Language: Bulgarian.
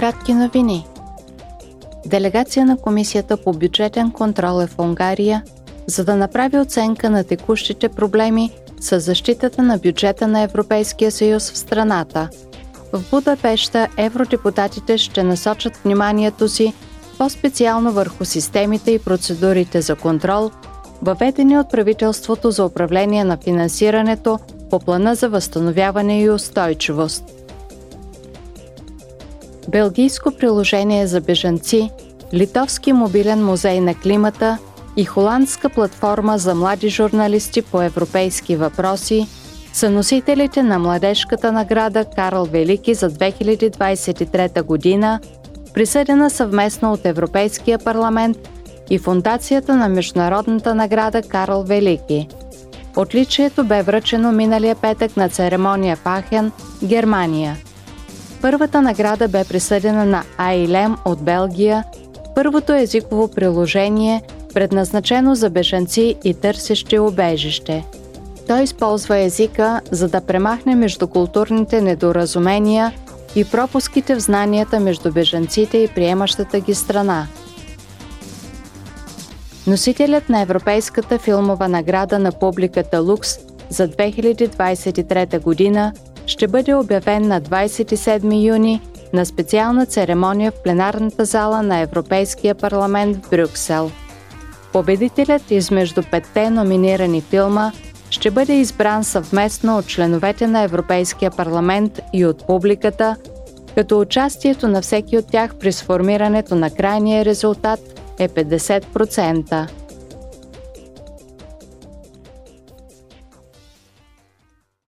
Кратки новини. Делегация на Комисията по бюджетен контрол е в Унгария, за да направи оценка на текущите проблеми с защитата на бюджета на Европейския съюз в страната. В Будапешта евродепутатите ще насочат вниманието си по-специално върху системите и процедурите за контрол, въведени от правителството за управление на финансирането по плана за възстановяване и устойчивост. Белгийско приложение за бежанци, Литовски мобилен музей на климата и холандска платформа за млади журналисти по европейски въпроси са носителите на младежката награда Карл Велики за 2023 година, присъдена съвместно от Европейския парламент и Фундацията на Международната награда Карл Велики. Отличието бе връчено миналия петък на церемония в Ахен, Германия. Първата награда бе присъдена на Айлем от Белгия, първото езиково приложение, предназначено за бежанци и търсещи убежище. Той използва езика, за да премахне междукултурните недоразумения и пропуските в знанията между бежанците и приемащата ги страна – Носителят на Европейската филмова награда на публиката Лукс за 2023 година ще бъде обявен на 27 юни на специална церемония в пленарната зала на Европейския парламент в Брюксел. Победителят измежду петте номинирани филма ще бъде избран съвместно от членовете на Европейския парламент и от публиката, като участието на всеки от тях при сформирането на крайния резултат е 50%.